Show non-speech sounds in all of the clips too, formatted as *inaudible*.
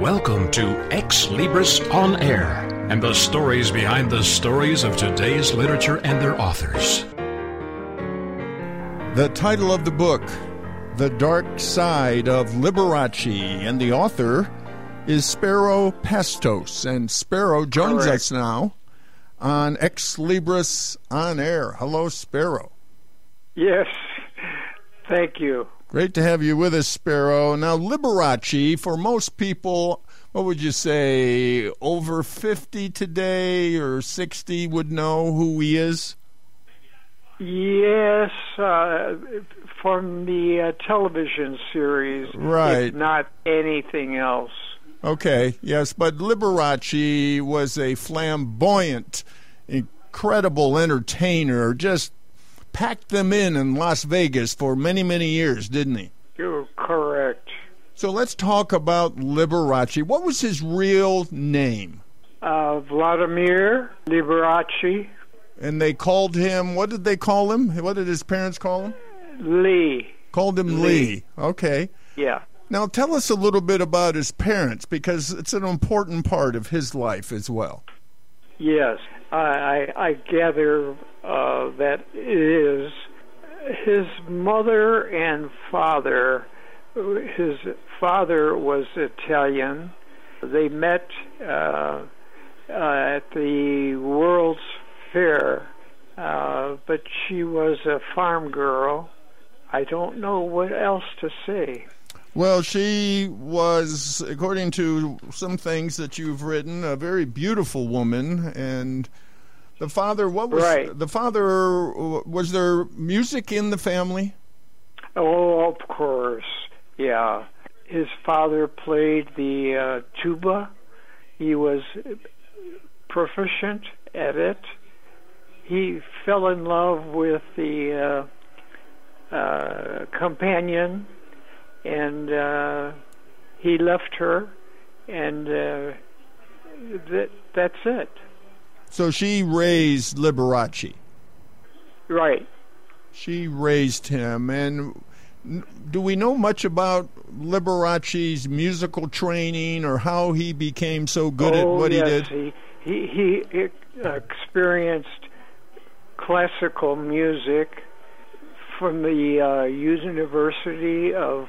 Welcome to Xlibris On Air and the stories behind the stories of today's literature and their authors. The title of the book, The Dark Side of Liberace, and the author is Spero Pastos. And Spero joins Correct. us now on Xlibris On Air. Hello, Spero. Yes. Thank you. Great to have you with us, Spero. Now, Liberace, for most people, what would you say, over 50 today or 60 would know who he is? Yes, uh, from the uh, television series, Right. not anything else. Okay, yes, but Liberace was a flamboyant, incredible entertainer, just packed them in in Las Vegas for many, many years, didn't he? You're correct. So let's talk about Liberace. What was his real name? Uh, Vladimir Liberace And they called him, what did they call him? What did his parents call him? Lee. Called him Lee. Lee. Okay. Yeah. Now tell us a little bit about his parents because it's an important part of his life as well. Yes. I, I, I gather uh, that his mother and father. His father was Italian. They met uh, uh, at the World's Fair, uh, but she was a farm girl. I don't know what else to say. Well, she was, according to some things that you've written, a very beautiful woman. And the father, what was Right. the father? Was there music in the family? Oh, of course. Yeah. His father played the uh, tuba. He was proficient at it. He fell in love with the uh, uh, companion, and uh, he left her, and uh, that, that's it. So she raised Liberace. Right. She raised him. And do we know much about Liberace's musical training or how he became so good at oh, what yes, he did? He, he, he experienced classical music from the uh, University of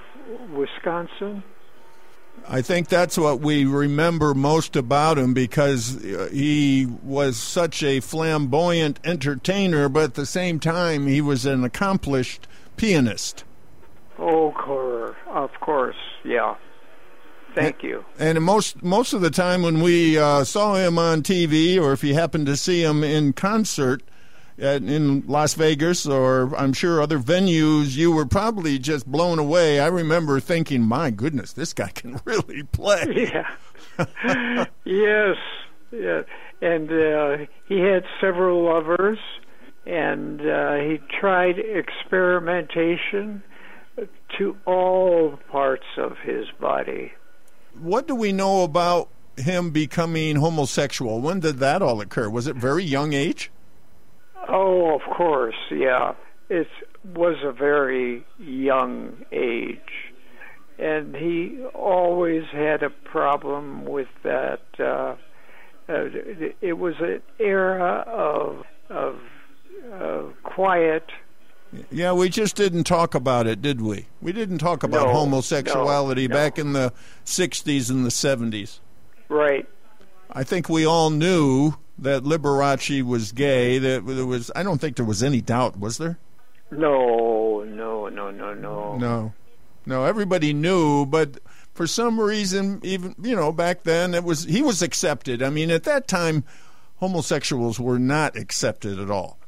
Wisconsin. I think that's what we remember most about him because uh, he was such a flamboyant entertainer, but at the same time, he was an accomplished pianist. Oh, cor- of course, yeah. Thank you. And most most of the time, when we uh, saw him on TV, or if you happened to see him in concert at, in Las Vegas, or I'm sure other venues, you were probably just blown away. I remember thinking, "My goodness, this guy can *laughs* really play." *laughs* Yeah. yes. Yeah. And uh, he had several lovers, and uh, he tried experimentation to all parts of his body. What do we know about him becoming homosexual? When did that all occur? Was it very young age? Oh, of course, yeah. It was a very young age. And he always had a problem with that. Uh, uh, it was an era of of uh, quiet. Yeah, we just didn't talk about it, did we? We didn't talk about No, homosexuality no, no. back in the 60s and the 70s. Right. I think we all knew that Liberace was gay. That there was I don't think there was any doubt, was there? No, no, no, no, no. No. No, everybody knew, but for some reason even you know, back then it was he was accepted. I mean, at that time homosexuals were not accepted at all.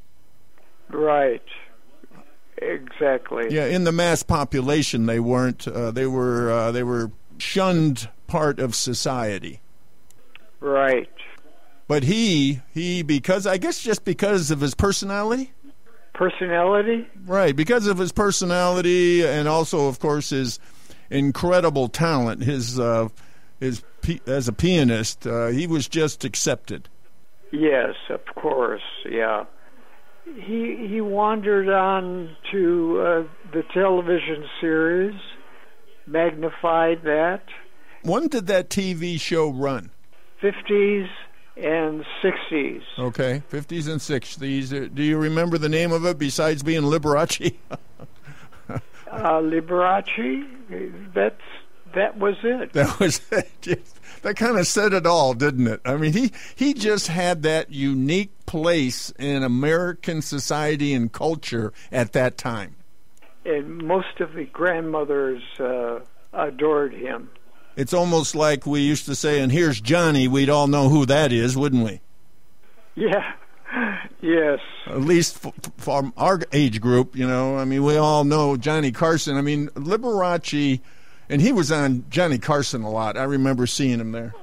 Right. Exactly. Yeah, in the mass population they weren't uh, they were uh, they were shunned part of society. Right. But he he because I guess just because of his personality? Personality? Right, because of his personality and also, of course, his incredible talent, his uh, his as a pianist, uh, he was just accepted. Yes, of course. Yeah. He he wandered on to uh, the television series, magnified that, When did that TV show run? 50s and 60s. Okay, 50s and 60s. Uh, Do you remember the name of it besides being Liberace? *laughs* Uh, Liberace, that's that was it. that was *laughs* just, that kind of said it all, didn't it? I mean, he he just had that unique place in American society and culture at that time. And most of the grandmothers uh, adored him. It's almost like we used to say, "And here's Johnny." We'd all know who that is, wouldn't we? Yeah. Yes. At least f- from our age group, you know. I mean, we all know Johnny Carson. I mean, Liberace, and he was on Johnny Carson a lot. I remember seeing him there.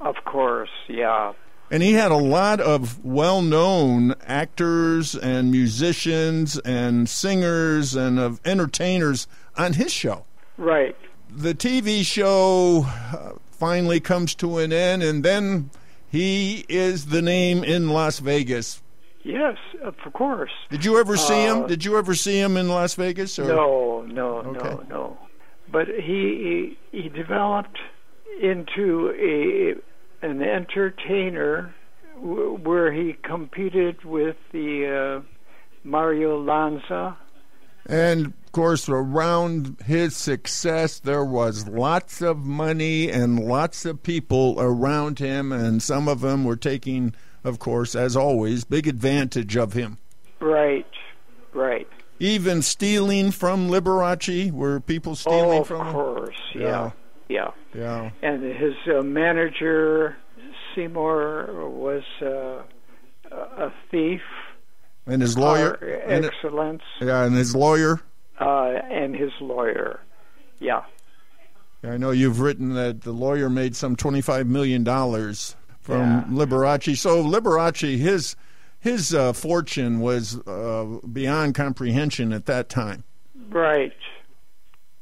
Of course. Yeah. And he had a lot of well known actors and musicians and singers and of entertainers on his show. Right. The TV show uh, finally comes to an end, and then he is the name in Las Vegas. Yes, of course. Did you ever see him? Uh, Did you ever see him in Las Vegas? Or? No, no, Okay. no, no. But he he, he developed into a an entertainer where he competed with the uh, Mario Lanza. And of course, around his success, there was lots of money and lots of people around him, and some of them were taking, of course, as always, big advantage of him. Right, right. Even stealing from Liberace, were people stealing oh, of from him? course, yeah, yeah. Yeah. And his uh, manager Seymour was uh, a thief. And his lawyer, and, excellence, yeah, and his lawyer. uh, and his lawyer. Yeah. I know you've written that the lawyer made some twenty-five million dollars from Yeah. Liberace. So Liberace, his his uh, fortune was uh, beyond comprehension at that time. Right.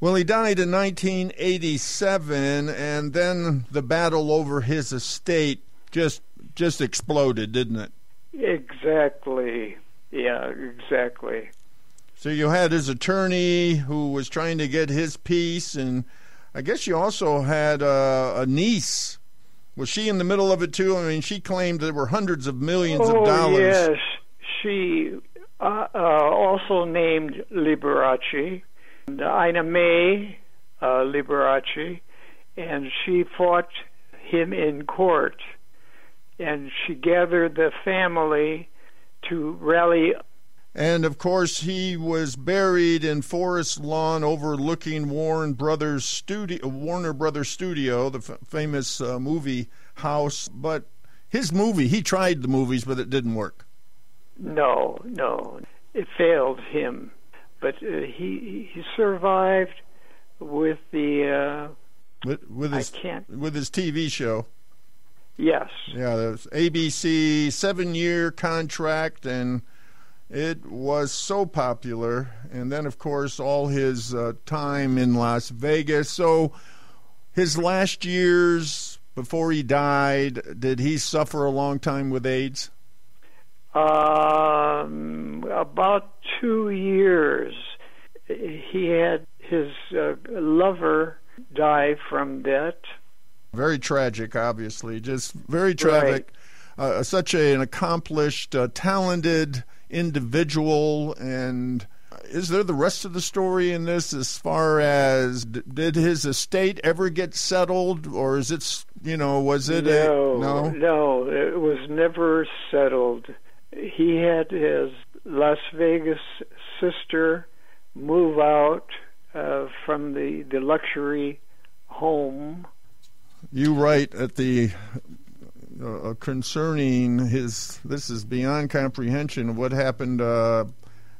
Well, he died in 1987, and then the battle over his estate just just exploded, didn't it? Exactly. Yeah, exactly. So you had his attorney who was trying to get his piece, and I guess you also had uh, a niece. Was she in the middle of it too? I mean, she claimed there were hundreds of millions oh, of dollars. yes. She uh, uh, also named Liberace, and Ina May uh, Liberace, and she fought him in court. And she gathered the family to rally And of course, he was buried in Forest Lawn, overlooking Warren Brothers studio, Warner Brothers Studio, the f- famous uh, movie house. But his movie, he tried the movies, but it didn't work. No, no, it failed him, but uh, he he survived with the. Uh, With, with I his can't. with his TV show. Yes, Yeah, the ABC seven year contract, and it was so popular. And then, of course, all his uh, time in Las Vegas. So, his last years before he died, did he suffer a long time with AIDS? um, about two years. He had his uh, lover die from that. Very tragic, obviously. Just very tragic. Uh, such a, an accomplished, uh, talented individual. And is there the rest of the story in this as far as d- did his estate ever get settled? Or is it, you know, was it no, a. No? no, it was never settled. He had his Las Vegas sister move out uh, from the the luxury home. You write at the. Uh, concerning his, this is beyond comprehension of what happened uh,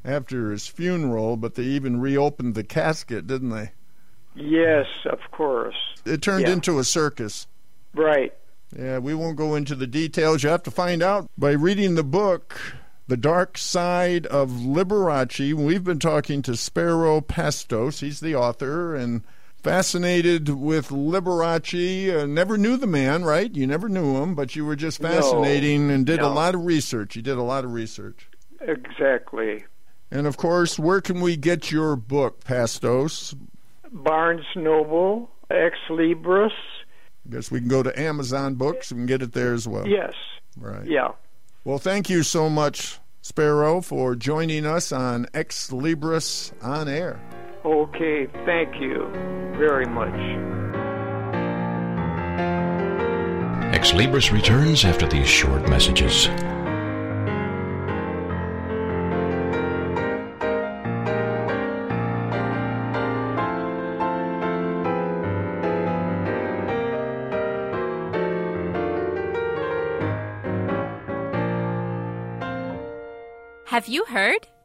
after his funeral, but they even reopened the casket, didn't they? Yes, of course. It turned Yeah. into a circus. Right. Yeah, we won't go into the details. You have to find out by reading the book, The Dark Side of Liberace. We've been talking to Spero Pastos. He's the author and fascinated with Liberace. Uh, never knew the man, right? You never knew him, but you were just No. fascinating and did a lot of research. You did a lot of research. Exactly. And of course, where can we get your book, Pastos? Barnes Noble, Ex Libris, I guess we can go to Amazon Books and get it there as well. Yes. Right. Yeah. Well, thank you so much, Spero, for joining us on Xlibris on Air. Okay. Thank you very much. Xlibris returns after these short messages. Have you heard?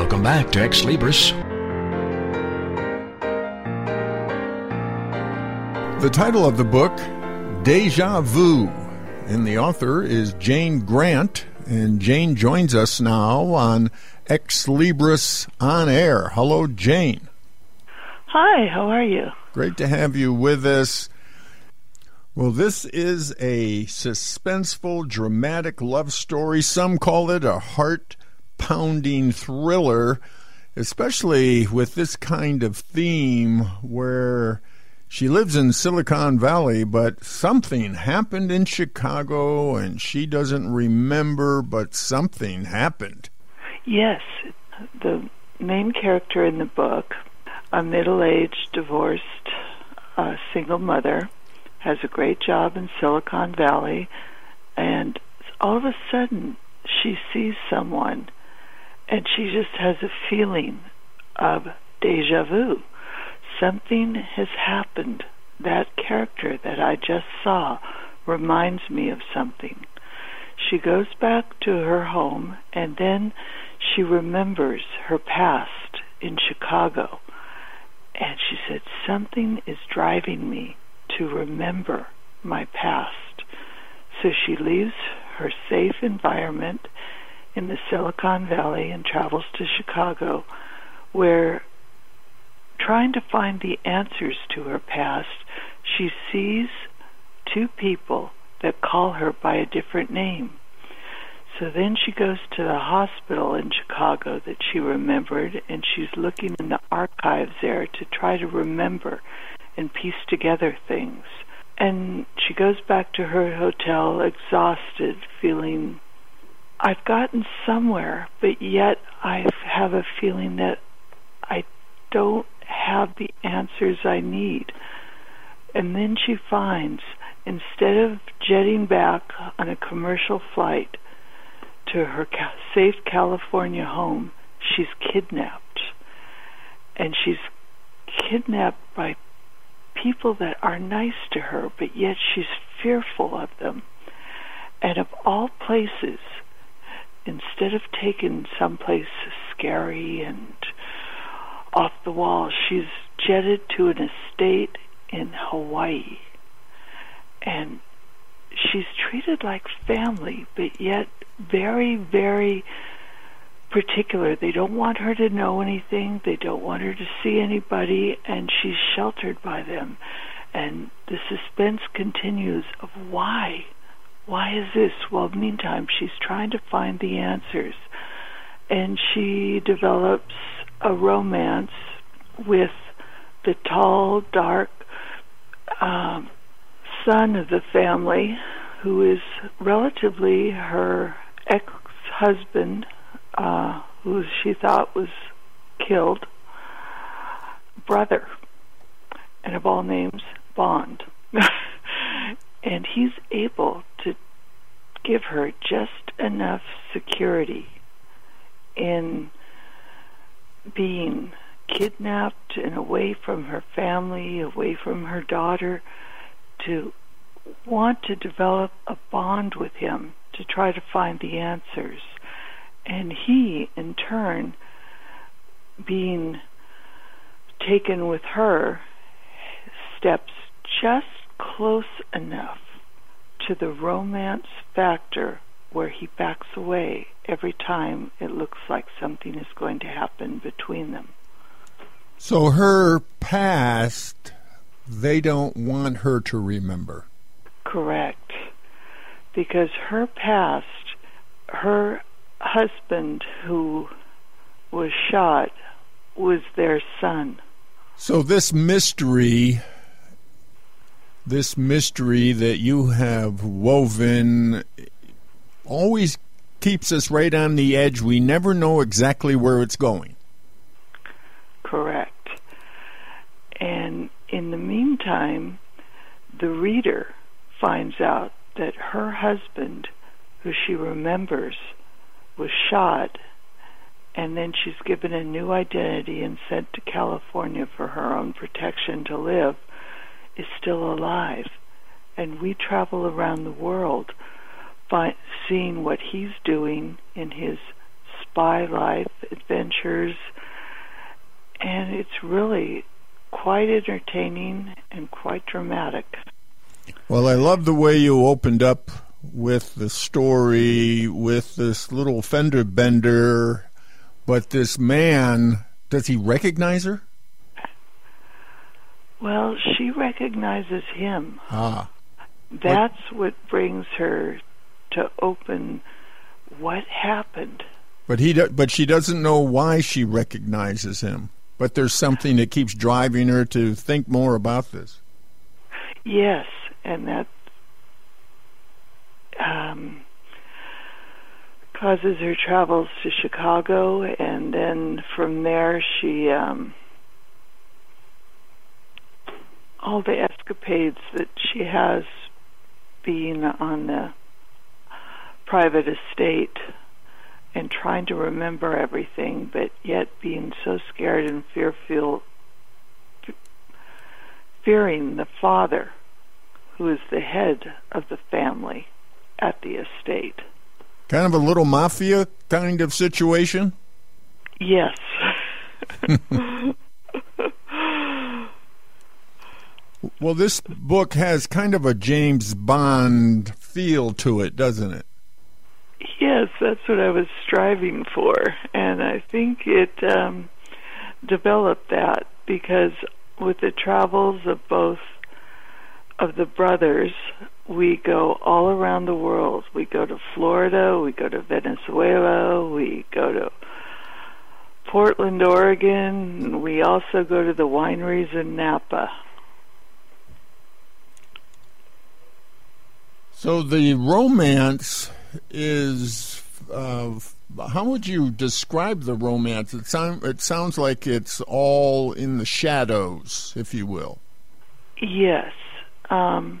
Welcome back to Xlibris. The title of the book, Deja Vu, and the author is Jayne Grant, and Jayne joins us now on Xlibris on Air. Hello, Jayne. Hi, how are you? Great to have you with us. Well, this is a suspenseful, dramatic love story. Some call it a heart pounding thriller, especially with this kind of theme where she lives in Silicon Valley, but something happened in Chicago and she doesn't remember, but something happened. Yes, the main character in the book, a middle aged, divorced, uh, single mother, has a great job in Silicon Valley, and all of a sudden she sees someone and she just has a feeling of deja vu. Something has happened. That character that I just saw reminds me of something. She goes back to her home and then she remembers her past in Chicago. And she said, Something is driving me to remember my past. So she leaves her safe environment in the Silicon Valley and travels to Chicago, where trying to find the answers to her past, she sees two people that call her by a different name. So then she goes to the hospital in Chicago that she remembered, and she's looking in the archives there to try to remember and piece together things. And she goes back to her hotel exhausted, feeling I've gotten somewhere, but yet I have a feeling that I don't have the answers I need. And then she finds, instead of jetting back on a commercial flight to her safe California home, she's kidnapped. And she's kidnapped by people that are nice to her, but yet she's fearful of them. And of all places, instead of taking someplace scary and off the wall, she's jetted to an estate in Hawaii. And she's treated like family, but yet very, very particular. They don't want her to know anything, they don't want her to see anybody, and she's sheltered by them. And the suspense continues of why why is this? Well, meantime, she's trying to find the answers. And she develops a romance with the tall, dark um, son of the family, who is relatively her ex husband, uh, who she thought was killed. brother, and of all names, Bond. *laughs* and he's able give her just enough security in being kidnapped and away from her family, away from her daughter, to want to develop a bond with him to try to find the answers. And he, in turn, being taken with her, steps just close enough to the romance factor where he backs away every time it looks like something is going to happen between them. So her past, they don't want her to remember. Correct. Because her past, her husband who was shot was their son. So this mystery this mystery that you have woven always keeps us right on the edge. We never know exactly where it's going. Correct. And in the meantime, the reader finds out that her husband, who she remembers, was shot, and then she's given a new identity and sent to California for her own protection to live is still alive. And we travel around the world by seeing what he's doing in his spy life adventures. And it's really quite entertaining and quite dramatic. Well, I love the way you opened up with the story with this little fender bender, but this man, does he recognize her? Well, she recognizes him. Ah. That's what, what brings her to open what happened. But he, do, but she doesn't know why she recognizes him. But there's something that keeps driving her to think more about this. Yes, and that um, causes her travels to Chicago, and then from there she um, all the escapades that she has being on the private estate and trying to remember everything, but yet being so scared and fearful, fearing the father, who is the head of the family at the estate. Kind of a little mafia kind of situation? Yes. *laughs* *laughs* Well, this book has kind of a James Bond feel to it, doesn't it? Yes, that's what I was striving for, and I think it um, developed that because with the travels of both of the brothers, we go all around the world. We go to Florida, we go to Venezuela, we go to Portland, Oregon. We also go to the wineries in Napa. So the romance is. Uh, how would you describe the romance? It, sound, it sounds like it's all in the shadows, if you will. Yes. Um,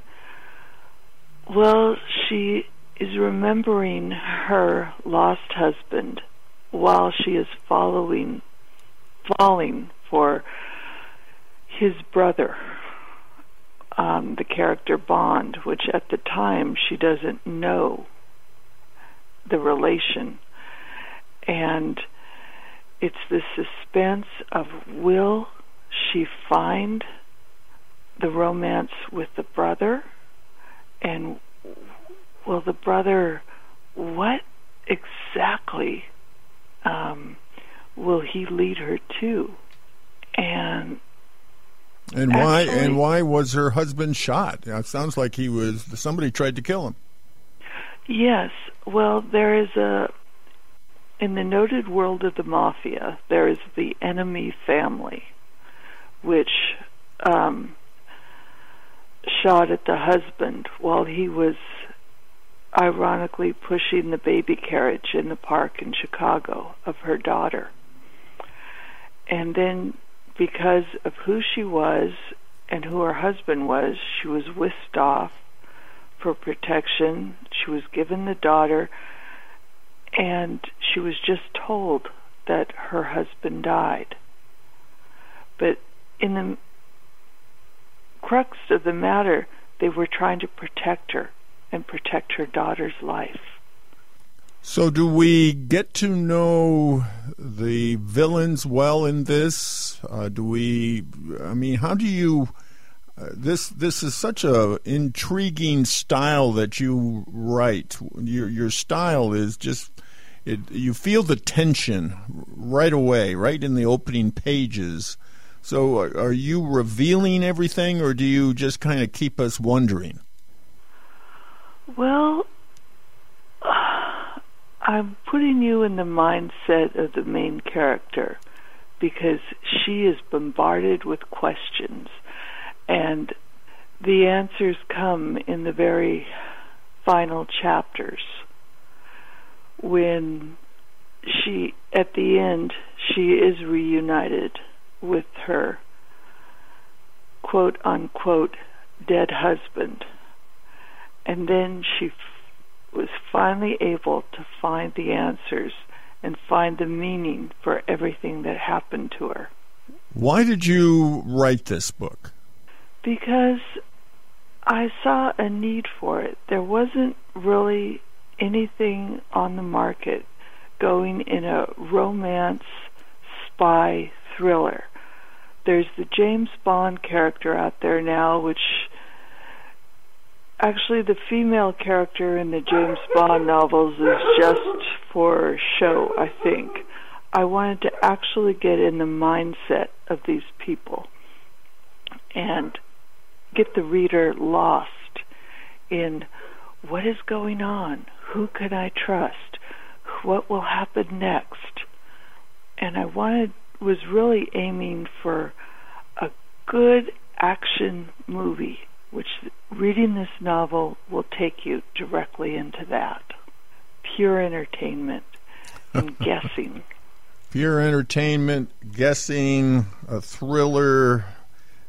well, she is remembering her lost husband while she is following, falling for his brother um, the character Bond, which at the time she doesn't know the relation. And it's the suspense of will she find the romance with the brother? And will the brother, what exactly um, will he lead her to? And and why Actually, and why was her husband shot? It sounds like he was somebody tried to kill him. Yes. Well, there is a in the noted world of the mafia, there is the enemy family, which um, shot at the husband while he was ironically pushing the baby carriage in the park in Chicago of her daughter. And then because of who she was and who her husband was, she was whisked off for protection. She was given the daughter, and she was just told that her husband died. But in the crux of the matter, they were trying to protect her and protect her daughter's life. So, do we get to know the villains well in this? Uh, do we? I mean, how do you? Uh, this this is such a intriguing style that you write. Your your style is just it. You feel the tension right away, right in the opening pages. So, are, are you revealing everything, or do you just kind of keep us wondering? Well. I'm putting you in the mindset of the main character because she is bombarded with questions. And the answers come in the very final chapters when she at the end she is reunited with her quote unquote dead husband. And then she was finally able to find the answers and find the meaning for everything that happened to her. Why did you write this book? Because I saw a need for it. There wasn't really anything on the market going in a romance spy thriller. There's the James Bond character out there now, which Actually, the female character in the James Bond novels is just for show, I think. I wanted to actually get in the mindset of these people and get the reader lost in what is going on, who can I trust, what will happen next. And I wanted was really aiming for a good action movie which reading this novel will take you directly into that. Pure entertainment and *laughs* guessing. Pure entertainment, guessing, a thriller,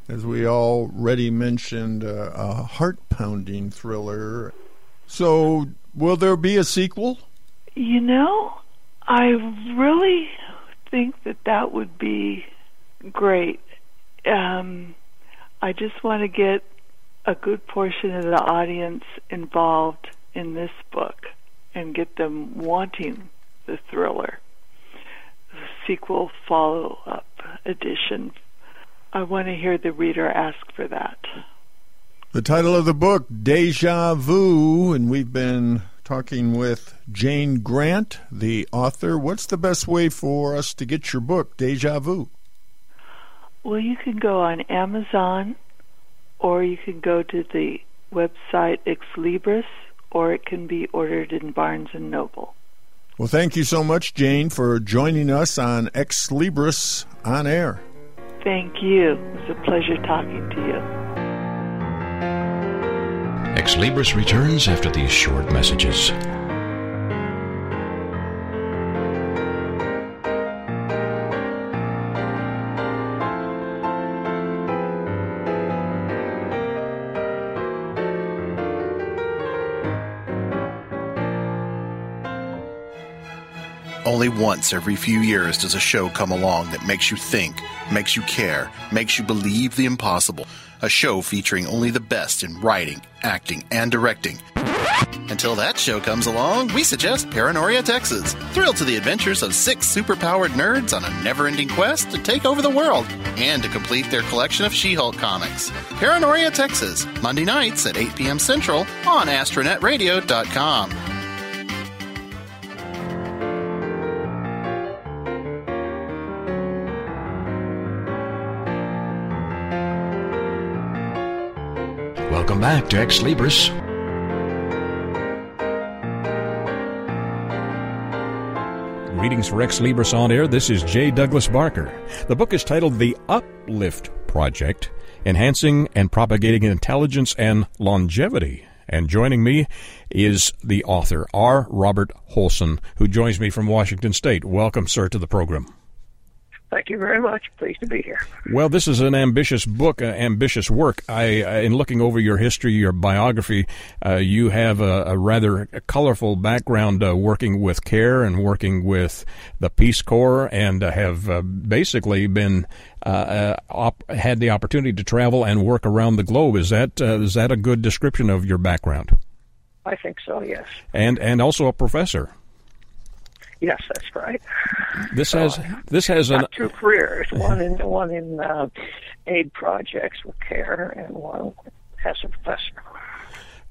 as we already mentioned, uh, a heart pounding thriller. So, will there be a sequel? You know, I really think that that would be great. Um, I just want to get a good portion of the audience involved in this book and get them wanting the thriller. The sequel follow up edition. I want to hear the reader ask for that. The title of the book, Deja Vu, and we've been talking with Jayne Grant, the author. What's the best way for us to get your book, Deja Vu? Well, you can go on Amazon or you can go to the website Ex Libris, or it can be ordered in Barnes and Noble. Well, thank you so much, Jayne, for joining us on Xlibris on air. Thank you. It was a pleasure talking to you. Xlibris returns after these short messages. Only once every few years does a show come along that makes you think, makes you care, makes you believe the impossible. A show featuring only the best in writing, acting, and directing. Until that show comes along, we suggest Paranoria Texas. Thrill to the adventures of six superpowered nerds on a never ending quest to take over the world and to complete their collection of She Hulk comics. Paranoria Texas, Monday nights at 8 p.m. Central on AstronetRadio.com. Back to Xlibris. Greetings for Xlibris on air. This is J. Douglas Barker. The book is titled The Uplift Project Enhancing and Propagating Intelligence and Longevity. And joining me is the author, R. Robert Holson, who joins me from Washington State. Welcome, sir, to the program. Thank you very much. Pleased to be here. Well, this is an ambitious book, uh, ambitious work. I, uh, in looking over your history, your biography, uh, you have a, a rather colorful background uh, working with CARE and working with the Peace Corps, and uh, have uh, basically been op- had the opportunity to travel and work around the globe. Is that is that a good description of your background? I think so. Yes. And and also a professor. Yes, that's right. This so, has this has an, two careers. One in one in uh, aid projects with CARE, and one as a professor.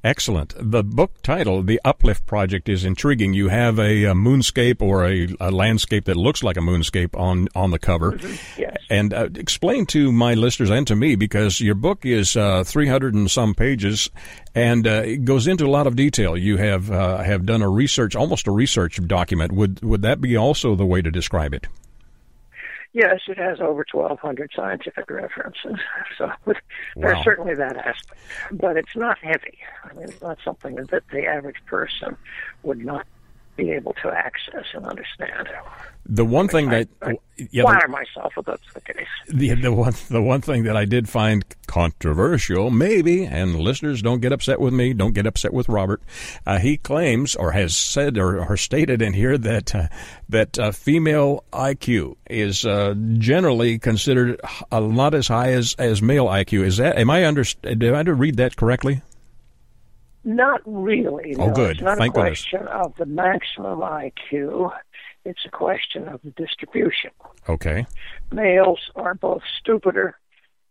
Excellent. The book title, The Uplift Project, is intriguing. You have a, a moonscape or a, a, landscape that looks like a moonscape on, on the cover. Mm-hmm. Yes. And uh, explain to my listeners and to me, because your book is uh, 300 and some pages, and uh, it goes into a lot of detail. You have uh, have done a research, almost a research document. Would would that be also the way to describe it? Yes, it has over 1,200 scientific references, *laughs* so wow. there's certainly that aspect. But it's not heavy. I mean, it's not something that the average person would not be able to access and understand. The one thing I, that I yeah, flatter the, myself if that's the case. The the one the one thing that I did find controversial, maybe, and listeners don't get upset with me, don't get upset with Robert. Uh, he claims or has said or, or stated in here that uh, that uh, female IQ is uh, generally considered not as high as as male IQ. Is that am I under did I read that correctly? Not really. Oh, no. good. It's not Thank a question goodness. of the maximum IQ. It's a question of the distribution. Okay. Males are both stupider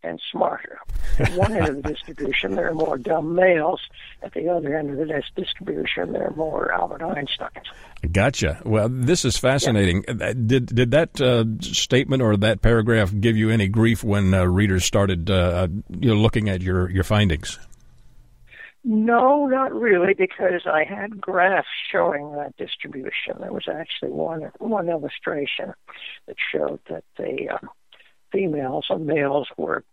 and smarter. At *laughs* one end of the distribution, there are more dumb males. At the other end of the distribution, there are more Albert Einsteins. Gotcha. Well, this is fascinating. Yeah. Uh, did did that uh, statement or that paragraph give you any grief when uh, readers started uh, you know, looking at your, your findings? No, not really, because I had graphs showing that distribution. There was actually one one illustration that showed that the uh, females and males were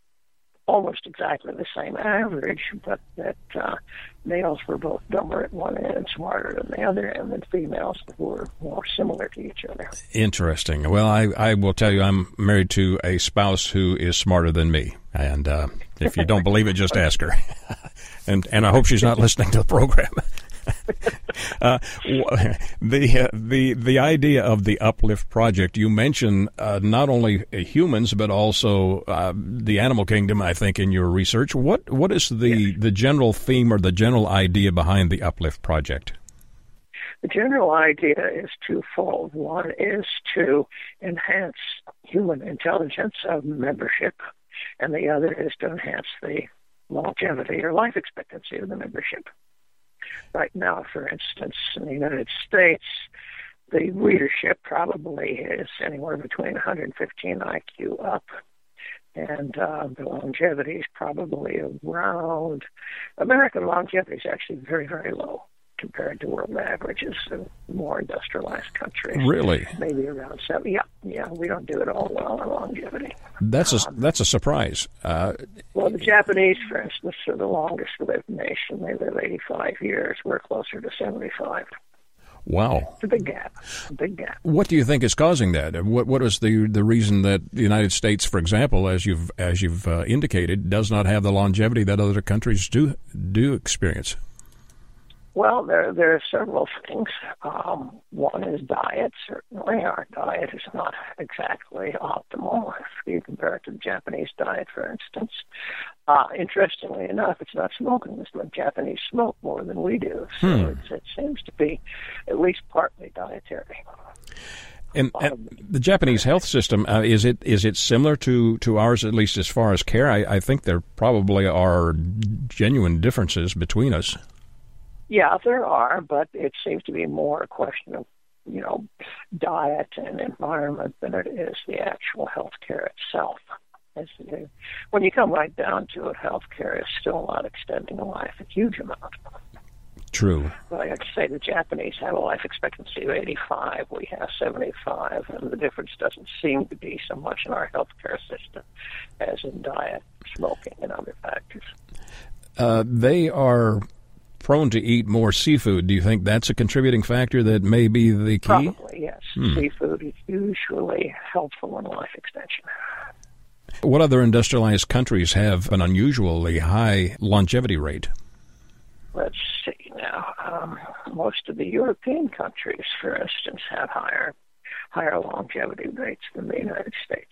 almost exactly the same average, but that uh, males were both dumber at one end and smarter than the other, and that females were more similar to each other. Interesting. Well, I, I will tell you, I'm married to a spouse who is smarter than me, and uh, if you don't believe it, just ask her. *laughs* and and I hope she's not listening to the program. *laughs* uh, the uh, the the idea of the uplift project you mentioned uh, not only humans but also uh, the animal kingdom I think in your research. What what is the the general theme or the general idea behind the uplift project? The general idea is twofold. One is to enhance human intelligence of membership and the other is to enhance the longevity or life expectancy of the membership. Right now, for instance, in the United States, the readership probably is anywhere between 115 IQ up, and uh, the longevity is probably around. American longevity is actually very, very low compared to world averages of more industrialized countries. Really? Maybe around seven. Yeah, yeah. We don't do it all well on longevity. That's a um, that's a surprise. Uh, well, the Japanese, for instance, are the longest lived nation. They live 85 years. We're closer to 75. Wow, it's a big gap. A big gap. What do you think is causing that? What what is the the reason that the United States, for example, as you've as you've uh, indicated, does not have the longevity that other countries do do experience? Well, there there are several things. Um, one is diet. Certainly, our diet is not exactly optimal if you compare it to the Japanese diet, for instance. Uh, interestingly enough, it's not smoking. The Japanese smoke more than we do, so hmm. it seems to be at least partly dietary. And, and, the Japanese health system uh, is it is it similar to, to ours at least as far as care? I, I think there probably are genuine differences between us. Yeah, there are, but it seems to be more a question of, you know, diet and environment than it is the actual health care itself. As, when you come right down to it, health care is still not extending a life a huge amount. True. But like I say, the Japanese have a life expectancy of 85. We have 75, and the difference doesn't seem to be so much in our healthcare system as in diet, smoking, and other factors. Uh, they are prone to eat more seafood. Do you think that's a contributing factor that may be the key? Probably, yes. hmm. seafood is usually helpful in life extension. What other industrialized countries have an unusually high longevity rate? Let's see now. Um, most of the European countries, for instance, have higher higher longevity rates than the United States.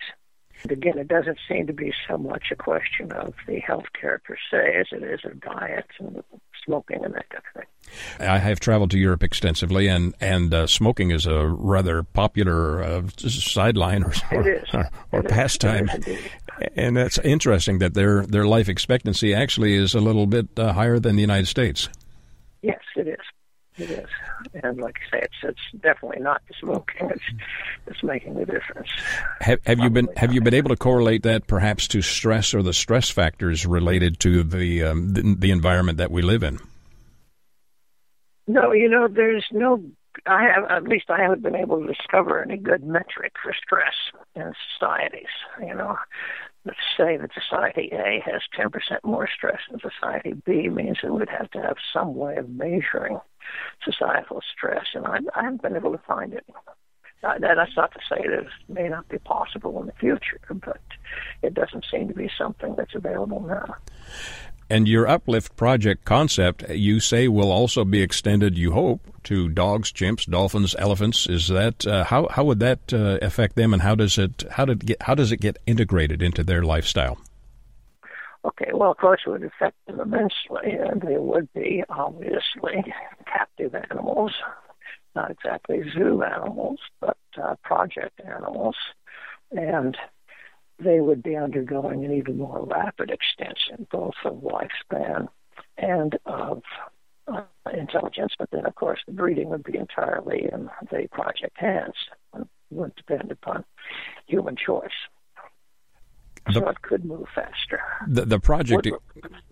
Again, it doesn't seem to be so much a question of the health care per se as it is of diet and smoking and that kind of thing. I have traveled to Europe extensively, and and uh, smoking is a rather popular uh, sideline or or, or, or pastime. and that's interesting that their their life expectancy actually is a little bit uh, higher than the United States. Yes, it is. It is, and like I say, it's it's definitely not the smoking. It's it's making the difference. Have, have you been have you been able to correlate that perhaps to stress or the stress factors related to the um, the, the environment that we live in? No, you know, there's no. I have at least I haven't been able to discover any good metric for stress in societies. You know, let's say that society A has 10% more stress than society B means that we'd have to have some way of measuring societal stress, and I, I haven't been able to find it. Uh, that's not to say that it may not be possible in the future, but it doesn't seem to be something that's available now. And your uplift project concept, you say, will also be extended. You hope to dogs, chimps, dolphins, elephants. Is that uh, how? How would that uh, affect them, and how does it how did get how does it get integrated into their lifestyle? Okay, well, of course, it would affect them immensely, and they would be obviously captive animals, not exactly zoo animals, but uh, project animals, and they would be undergoing an even more rapid extension, both of lifespan and of uh, intelligence. But then, of course, the breeding would be entirely in the project hands. It would depend upon human choice the, so it could move faster. The, the project,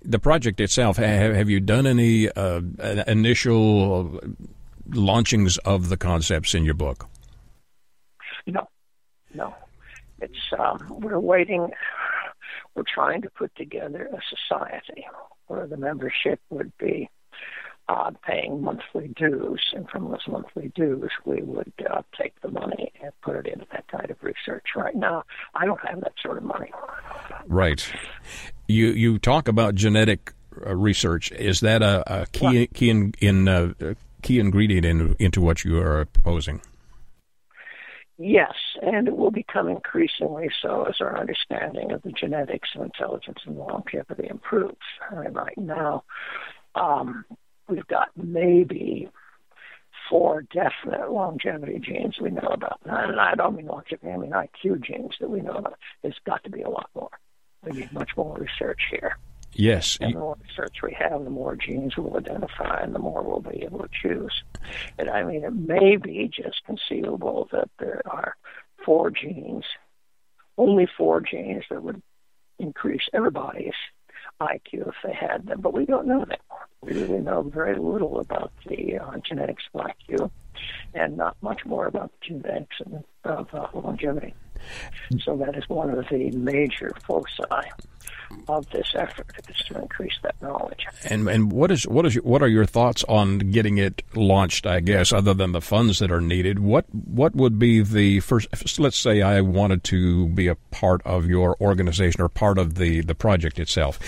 the project itself. Have, have you done any uh, initial launchings of the concepts in your book? No, no. It's um, we're waiting. We're trying to put together a society where the membership would be uh, paying monthly dues, and from those monthly dues, we would uh, take the money and put it into that kind of research. Right now, I don't have that sort of money. Right. You you talk about genetic uh, research. Is that a, a key key in, in uh, key ingredient in, into what you are proposing? Yes, and it will become increasingly so as our understanding of the genetics of intelligence and longevity improves. I mean, right now, um, we've got maybe four definite longevity genes we know about. And I don't mean longevity, I mean IQ genes that we know about. There's got to be a lot more. We need much more research here. Yes. And the more research we have, the more genes we'll identify and the more we'll be able to choose. And I mean, it may be just conceivable that there are four genes, only four genes that would increase everybody's IQ if they had them, but we don't know that. We really know very little about the uh, genetics of IQ and not much more about the genetics of, uh, longevity. So that is one of the major foci of this effort is to increase that knowledge. And and what is what is your, what are your thoughts on getting it launched? I guess other than the funds that are needed, what what would be the first? Let's say I wanted to be a part of your organization or part of the the project itself.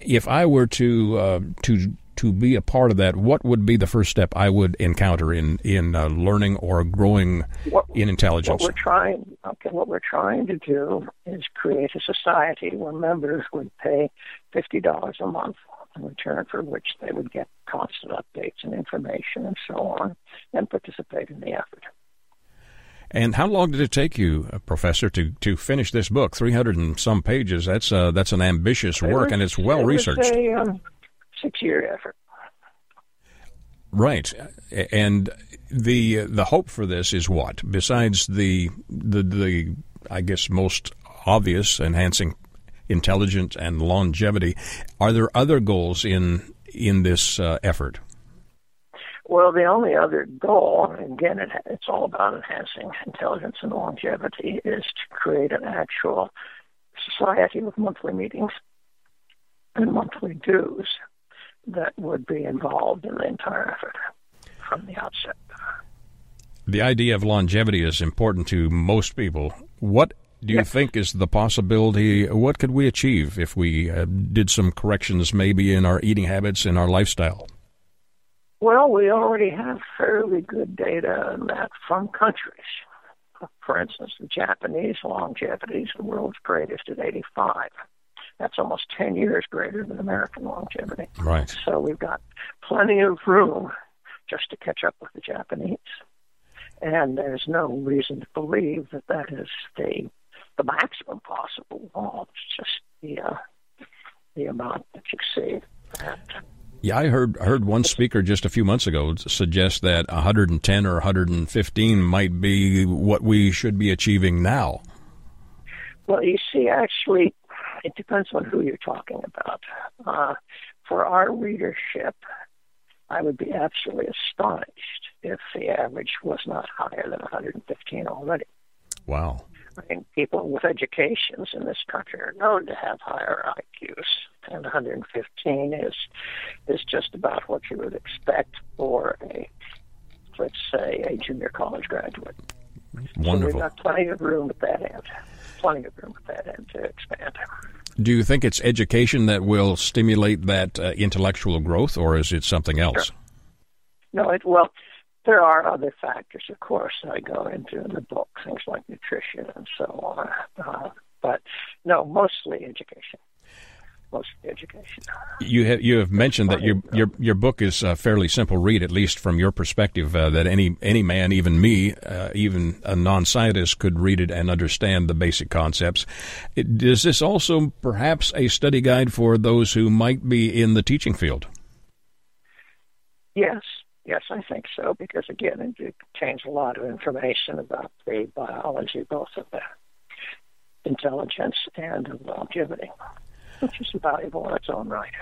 If I were to uh, to to be a part of that, what would be the first step I would encounter in in uh, learning or growing what, in intelligence? What we're trying, okay, what we're trying to do is create a society where members would pay fifty dollars a month in return for which they would get constant updates and information and so on, and participate in the effort. And how long did it take you, uh, Professor, to, to finish this book? Three hundred and some pages. That's uh, that's an ambitious work, was, and it's well researched. A, um, six year effort. Right, and the the hope for this is what? Besides the the the I guess most obvious enhancing intelligence and longevity, are there other goals in in this uh, effort? Well, the only other goal, again, it, it's all about enhancing intelligence and longevity, is to create an actual society with monthly meetings and monthly dues that would be involved in the entire effort from the outset. The idea of longevity is important to most people. What do you Yeah. think is the possibility? What could we achieve if we uh, did some corrections, maybe in our eating habits, in our lifestyle? Well, we already have fairly good data on that from countries. For instance, the Japanese longevity is the world's greatest at 85. That's almost 10 years greater than American longevity. Right. So we've got plenty of room just to catch up with the Japanese. And there's no reason to believe that that is the the maximum possible law. It's just the uh, the amount that you see. Yeah, I heard heard one speaker just a few months ago suggest that 110 or 115 might be what we should be achieving now. Well, you see, actually, it depends on who you're talking about. Uh, for our readership, I would be absolutely astonished if the average was not higher than 115 already. Wow. I mean, people with educations in this country are known to have higher IQs, and 115 is is just about what you would expect for a, let's say, a junior college graduate. So we've Wonderful. got plenty of room at that end, plenty of room at that end to expand. Do you think it's education that will stimulate that uh, intellectual growth, or is it something else? No, it well, there are other factors, of course, that I go into in the book, things like nutrition and so on. Uh, but no, mostly education. Mostly education. You have you have mentioned that your your your book is a fairly simple read, at least from your perspective. Uh, that any any man, even me, uh, even a non-scientist, could read it and understand the basic concepts. It, is this also perhaps a study guide for those who might be in the teaching field? Yes, yes, I think so, because again, it contains a lot of information about the biology, both of the intelligence and of longevity, which is valuable in its own right.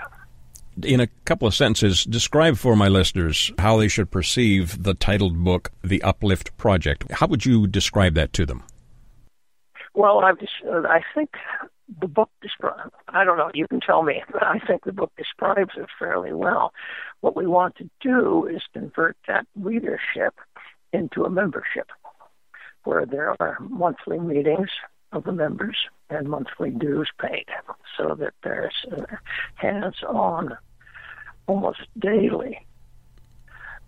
In a couple of sentences, describe for my listeners how they should perceive the titled book, "The Uplift Project." How would you describe that to them? Well, I've just, uh, I think the book describes, I don't know, you can tell me, but I think the book describes it fairly well. What we want to do is convert that readership into a membership where there are monthly meetings of the members and monthly dues paid so that there's hands-on, almost daily,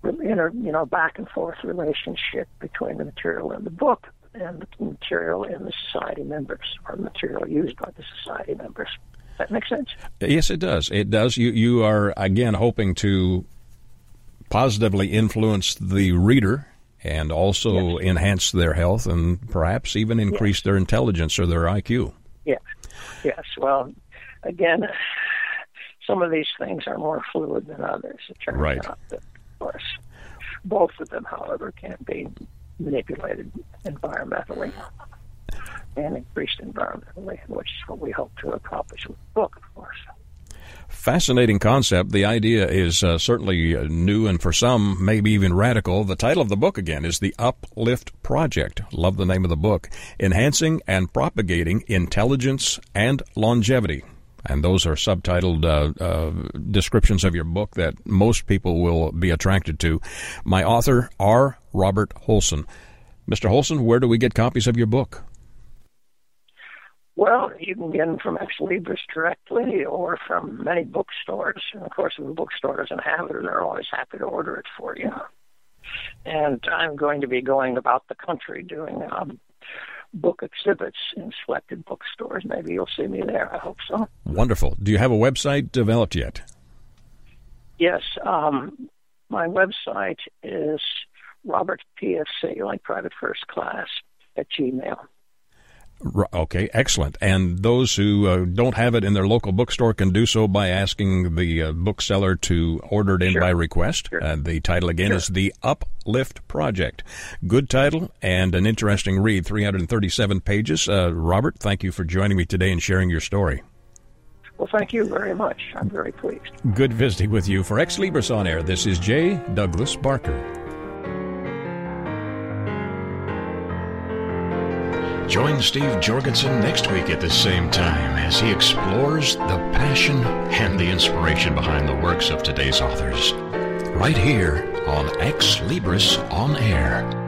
inter, you know, back and forth relationship between the material in the book and the material in the society members or material used by the society members. That makes sense? Yes, it does. It does. You you are again hoping to positively influence the reader and also enhance their health and perhaps even increase their intelligence or their IQ. Yes. Yes. Well, again, some of these things are more fluid than others. It turns Right. out that, of course, both of them, however, can be manipulated environmentally and increased environmentally, which is what we hope to accomplish with the book, of course. Fascinating concept. The idea is uh, certainly uh, new and for some maybe even radical. The title of the book again is The Uplift Project. Love the name of the book. Enhancing and propagating intelligence and longevity. And those are subtitled uh, uh, descriptions of your book that most people will be attracted to. My author, R. Robert Holson. Mr. Holson, where do we get copies of your book? Well, you can get them from Xlibris directly or from many bookstores. And of course, if a bookstore doesn't have it, they're always happy to order it for you. And I'm going to be going about the country doing um, book exhibits in selected bookstores. Maybe you'll see me there. I hope so. Wonderful. Do you have a website developed yet? Yes, um, my website is Robert PFC, like private first class, at Gmail. Okay, excellent. And those who uh, don't have it in their local bookstore can do so by asking the uh, bookseller to order it in Sure. by request. Sure. Uh, the title again is The Uplift Project. Good title and an interesting read, 337 pages. Uh, Robert, thank you for joining me today and sharing your story. Well, thank you very much. I'm very pleased. Good visiting with you. For Xlibris On Air, this is J. Douglas Barker. Join Steve Jorgensen next week at the same time as he explores the passion and the inspiration behind the works of today's authors. Right here on Xlibris On Air.